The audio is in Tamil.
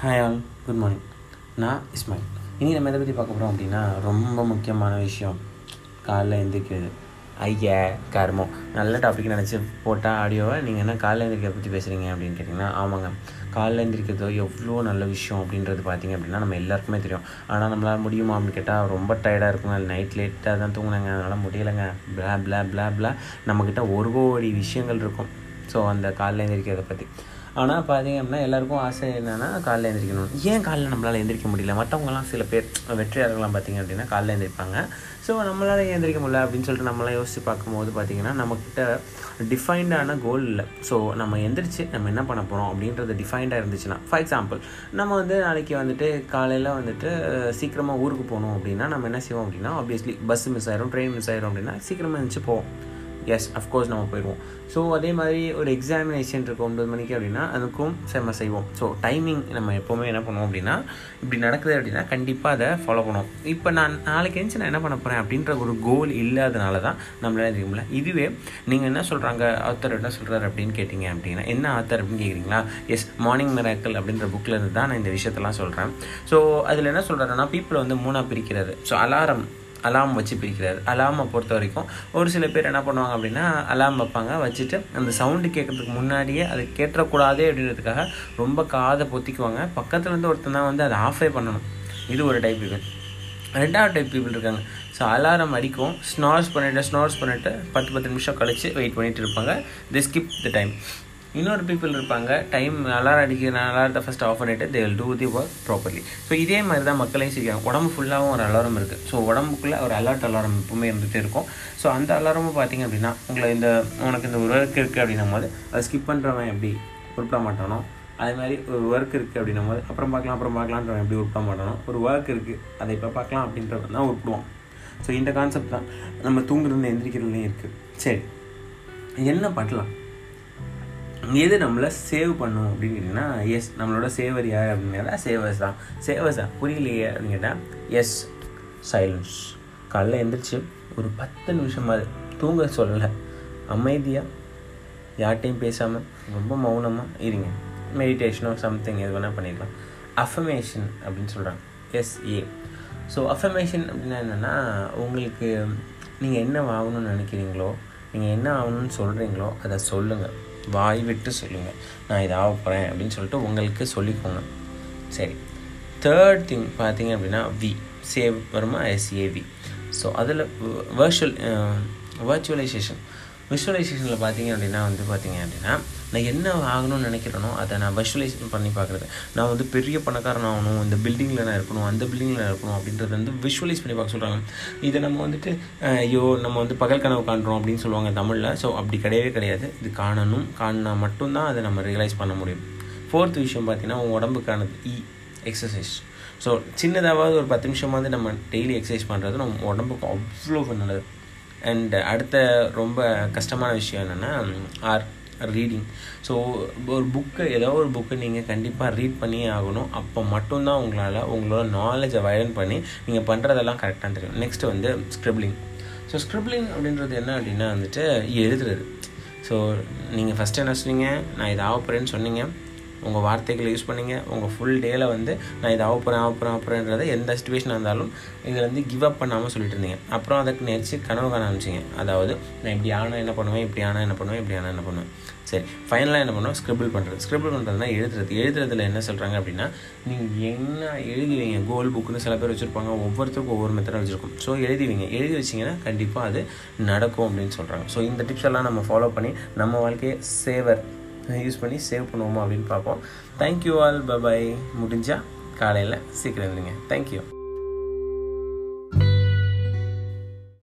ஹாய் ஆல் குட் மார்னிங் நான் இஸ்மாயில். இனி நம்ம எதை பற்றி பார்க்க போகிறோம் அப்படின்னா ரொம்ப முக்கியமான விஷயம். காலைல எந்திரிக்கிறது. ஐயா கர்மம் நல்ல டாபிக் நினச்சி போட்டால் ஆடியோவை நீங்கள் என்ன காலைல எந்திரிக்கிறத பற்றி பேசுகிறீங்க அப்படின்னு கேட்டிங்கன்னா ஆமாங்க. காலைல எந்திரிக்கிறதோ எவ்வளோ நல்ல விஷயம் அப்படின்றது பார்த்தீங்க அப்படின்னா நம்ம எல்லாருக்குமே தெரியும். ஆனால் நம்மளால் முடியுமா அப்படின்னு கேட்டால் ரொம்ப டயர்டாக இருக்குங்க. நைட் லேட்டாக தான் தூங்கினாங்க. அதனால் முடியலைங்க. பிளா பிளா பிளா பிளா நம்மக்கிட்ட ஒரு கோடி விஷயங்கள் இருக்கும். ஸோ அந்த காலைல எந்திரிக்கிறத பற்றி ஆனால் பார்த்தீங்க அப்படின்னா எல்லாருக்கும் ஆசை என்னென்னா காலைல எந்திரிக்கணும். ஏன் காலைல நம்மளால் எந்திரிக்க முடியல? மற்றவங்களாம் சில பேர் வெற்றியாளர்கள்லாம் பார்த்தீங்க அப்படின்னா காலைல எழுந்திரிப்பாங்க ஸோ நம்மளால் எழுந்திரிக்க எந்திரிக்க முடியல அப்படின்னு சொல்லிட்டு நம்மளாம் யோசித்து பார்க்கும்போது பார்த்திங்கன்னா நம்மக்கிட்ட டிஃபைன்டான கோல் இல்லை. ஸோ நம்ம எந்திரிச்சு நம்ம என்ன பண்ண போகிறோம் அப்படின்றது டிஃபைன்டாக இருந்துச்சுன்னா ஃபார் எக்ஸாம்பிள் நம்ம வந்து நாளைக்கு வந்துட்டு காலையில் வந்துட்டு சீக்கிரமாக ஊருக்கு போகணும் அப்படின்னா நம்ம என்ன செய்வோம் அப்படின்னா ஆப்வியஸ்லி பஸ் மிஸ் ஆயிரும் ட்ரெயின் மிஸ் ஆயிரும் அப்படின்னா சீக்கிரமாக இருந்துச்சு போவோம். எஸ் அஃப்கோர்ஸ் நம்ம போயிடுவோம். ஸோ அதே மாதிரி ஒரு எக்ஸாமினேஷன் இருக்கும் ஒன்பது மணிக்கு அப்படின்னா அதுக்கும் செம்ம செய்வோம். ஸோ டைமிங் நம்ம எப்போவுமே என்ன பண்ணுவோம் அப்படின்னா இப்படி நடக்குது அப்படின்னா கண்டிப்பாக அதை ஃபாலோ பண்ணுவோம். இப்போ நான் நாளைக்கு எழுந்து நான் என்ன பண்ண போகிறேன் அப்படின்ற ஒரு கோல் இல்லாதனால தான் நம்மளால இருக்க முடியல. இதுவே நீங்கள் என்ன சொல்கிறாங்க ஆத்தர் என்ன சொல்கிறாரு அப்படின்னு கேட்டிங்க அப்படின்னா என்ன ஆத்தர் அப்படின்னு கேட்குறீங்களா எஸ் மார்னிங் மிராக்கல் அப்படின்ற புக்கில் இருந்து தான் நான் இந்த விஷயத்தெல்லாம் சொல்கிறேன் ஸோ அதில் என்ன சொல்கிறாருன்னா பீப்புளை வந்து மூணாக பிரிக்கிறது. ஸோ அலாரம் அலாம் வச்சு பிரிக்கிறார் அலாமை பொறுத்த வரைக்கும் ஒரு சில பேர் என்ன பண்ணுவாங்க அப்படின்னா அலாம் வைப்பாங்க. வச்சுட்டு அந்த சவுண்டு கேட்கறதுக்கு முன்னாடியே அது கேட்டுறக்கூடாதே அப்படின்றதுக்காக ரொம்ப காதை பொத்திக்குவாங்க. பக்கத்தில் இருந்து ஒருத்தன் தான் வந்து அதை ஆஃபே பண்ணணும். இது ஒரு டைப் பீப்புள் ரெண்டாவது டைப் பீப்புள் இருக்காங்க. ஸோ அலாரம் அடிக்கும். ஸ்னார்ஸ் பண்ணிவிட்டு ஸ்னார்ஸ் பண்ணிவிட்டு பத்து பத்து நிமிஷம் கழித்து வெயிட் பண்ணிகிட்டு இருப்பாங்க. தி ஸ்கிப் த டைம் இன்னொரு பீப்புள் இருப்பாங்க டைம் அலாரம் அடிக்கிற அலாரத்தை ஃபஸ்ட் ஆஃப் பண்ணிவிட்டு they will do the work properly so இதே மாதிரி தான் மக்களையும் செய்யறாங்க உடம்பு ஃபுல்லாகவும் ஒரு அலாரம் இருக்குது ஸோ உடம்புக்குள்ளே ஒரு அலர்ட் அலாரம் எப்பவுமே இருந்துகிட்டே இருக்கும். ஸோ அந்த அலாரமும் பார்த்தீங்க அப்படின்னா உங்களை இந்த உனக்கு இந்த ஒரு ஒர்க் இருக்குது அப்படின்னும் போது அதை ஸ்கிப் பண்ணுறவன் எப்படி உருப்பிட மாட்டானோ? அதே மாதிரி ஒரு ஒர்க் இருக்குது அப்படின்னும் போது அப்புறம் பார்க்கலாம் அப்புறம் பார்க்கலான்றவன் எப்படி உருப்பிட மாட்டானோ? ஒரு ஒர்க் இருக்குது அதை இப்போ பார்க்கலாம் அப்படின்றவன் தான் உருப்பிடுவான். ஸோ இந்த கான்செப்ட் தான். நம்ம தூங்குறது எந்திரிக்கிறதுலையும் இருக்குது சரி. என்ன பண்ணலாம்? எது நம்மளை சேவ் பண்ணும் அப்படின்னு கேட்டிங்கன்னா எஸ் நம்மளோட சேவர் யார் அப்படின்னு கேட்டால் சேவர்ஸ் தான். சேவர்ஸ் தான் புரியலையே அப்படின்னு கேட்டால் எஸ் சைலன்ஸ் காலைல எழுந்திரிச்சு ஒரு பத்து நிமிஷமாவது தூங்க சொல்லலை. அமைதியாக யார்கிட்டையும் பேசாமல் ரொம்ப மௌனமாக இருங்க. மெடிடேஷனோ சம்திங் எது வேணால் பண்ணிடலாம் அஃபமேஷன் அப்படின்னு சொல்கிறாங்க எஸ்ஏ ஸோ அஃபமேஷன் அப்படின்னா என்னென்னா உங்களுக்கு நீங்கள் என்ன ஆகணும்னு நினைக்கிறீங்களோ நீங்கள் என்ன ஆகணும்னு சொல்கிறீங்களோ அதை சொல்லுங்கள் வாய் விட்டு சொல்லுங்கள் நான் இதை ஆக போகிறேன் அப்படின்னு சொல்லிட்டு உங்களுக்கு சொல்லிக்கோங்க. சரி. தேர்ட் திங் பார்த்தீங்க அப்படின்னா வி சேவ் வருமா? எஸ்ஏவி ஸோ அதில் வேர்ச்சுவல் வர்ச்சுவலைசேஷன் விஷுவலைசேஷனில் பார்த்தீங்க அப்படின்னா வந்து பார்த்தீங்க அப்படின்னா நான் என்ன ஆகணும்னு நினைக்கிறேனோ அதை நான் விஷுவலைசேஷன் பண்ணி பார்க்குறது நான் வந்து பெரிய பணக்காரன் ஆகணும் இந்த பில்டிங்கில் நான் இருக்கணும் அந்த பில்டிங்கில் நான் இருக்கணும் அப்படின்றத வந்து விஷுவலைஸ் பண்ணி பார்க்க சொல்கிறாங்க இதை நம்ம வந்துட்டு ஐயோ நம்ம வந்து பகல் கனவு காண்றோம் அப்படின்னு சொல்லுவாங்க தமிழில். ஸோ அப்படி கிடையவே கிடையாது. இது காணணும். காணினா மட்டும்தான் அதை நம்ம ரியலைஸ் பண்ண முடியும். ஃபோர்த் விஷயம் பார்த்தீங்கன்னா உங்கள் உடம்புக்கானது. இ எக்ஸசைஸ் ஸோ சின்னதாவது ஒரு பத்து நிமிஷமாவது நம்ம டெய்லி எக்ஸசைஸ் பண்ணுறது நம்ம உடம்புக்கு அவ்வளோ நல்லது. அண்ட் அடுத்த ரொம்ப கஷ்டமான விஷயம் என்னென்னா ஆர் ரீடிங் ஸோ ஒரு புக்கு ஏதோ ஒரு புக்கு நீங்கள் கண்டிப்பாக ரீட் பண்ணியே ஆகணும். அப்போ மட்டும்தான் உங்களால் உங்களோட நாலேஜை வயலன் பண்ணி நீங்கள் பண்ணுறதெல்லாம் கரெக்டாக தெரியும். நெக்ஸ்ட்டு வந்து ஸ்க்ரிப்ளிங் ஸோ ஸ்க்ரிப்ளிங் அப்படின்றது என்ன அப்படின்னா வந்துட்டு எழுதுறது. ஸோ நீங்கள் ஃபஸ்ட்டு என்ன சொன்னீங்க? நான் இதை ஆக போகிறேன்னு சொன்னீங்க. உங்கள் வார்த்தைகளை யூஸ் பண்ணுங்கள் உங்கள் ஃபுல் டேயில் வந்து நான் இதை ஆகப்போகிறேன் ஆகப்போகிறேன் ஆக எந்த சுச்சுவேஷனாக இருந்தாலும் இதில் வந்து கிவ் அப் பண்ணாமல் சொல்லிட்டு இருந்தீங்க. அப்புறம் அதுக்கு நினச்சி கனவு காண ஆரம்பிச்சிங்க. அதாவது நான் இப்படி ஆனால் என்ன பண்ணுவேன் இப்படி ஆனால் என்ன பண்ணுவேன் இப்படி ஆனால் என்ன பண்ணுவேன். சரி ஃபைனலாக என்ன பண்ணுவோம் ஸ்கிரிபிள் பண்ணுறது ஸ்கிரிபிள் பண்ணுறதுனா எழுதுறது. எழுதுறதுல என்ன சொல்கிறாங்க அப்படின்னா நீங்கள் என்ன எழுதிவீங்க? கோல் புக்குன்னு சில பேர் வச்சுருப்பாங்க. ஒவ்வொருத்தருக்கும் ஒவ்வொரு மெத்தடாக வச்சுருக்கும். ஸோ எழுதிவீங்க. எழுதி வச்சிங்கன்னா கண்டிப்பாக அது நடக்கும் அப்படின்னு சொல்கிறாங்க ஸோ இந்த டிப்ஸ் எல்லாம் நம்ம ஃபாலோ பண்ணி நம்ம வாழ்க்கையை சேவர் யூஸ் பண்ணி சேவ் பண்ணுவோமா அப்படின்னு பார்ப்போம். தேங்க்யூ ஆல் பபாய் முடிஞ்சால் காலையில் சீக்கிரம் இருந்துங்க தேங்க்யூ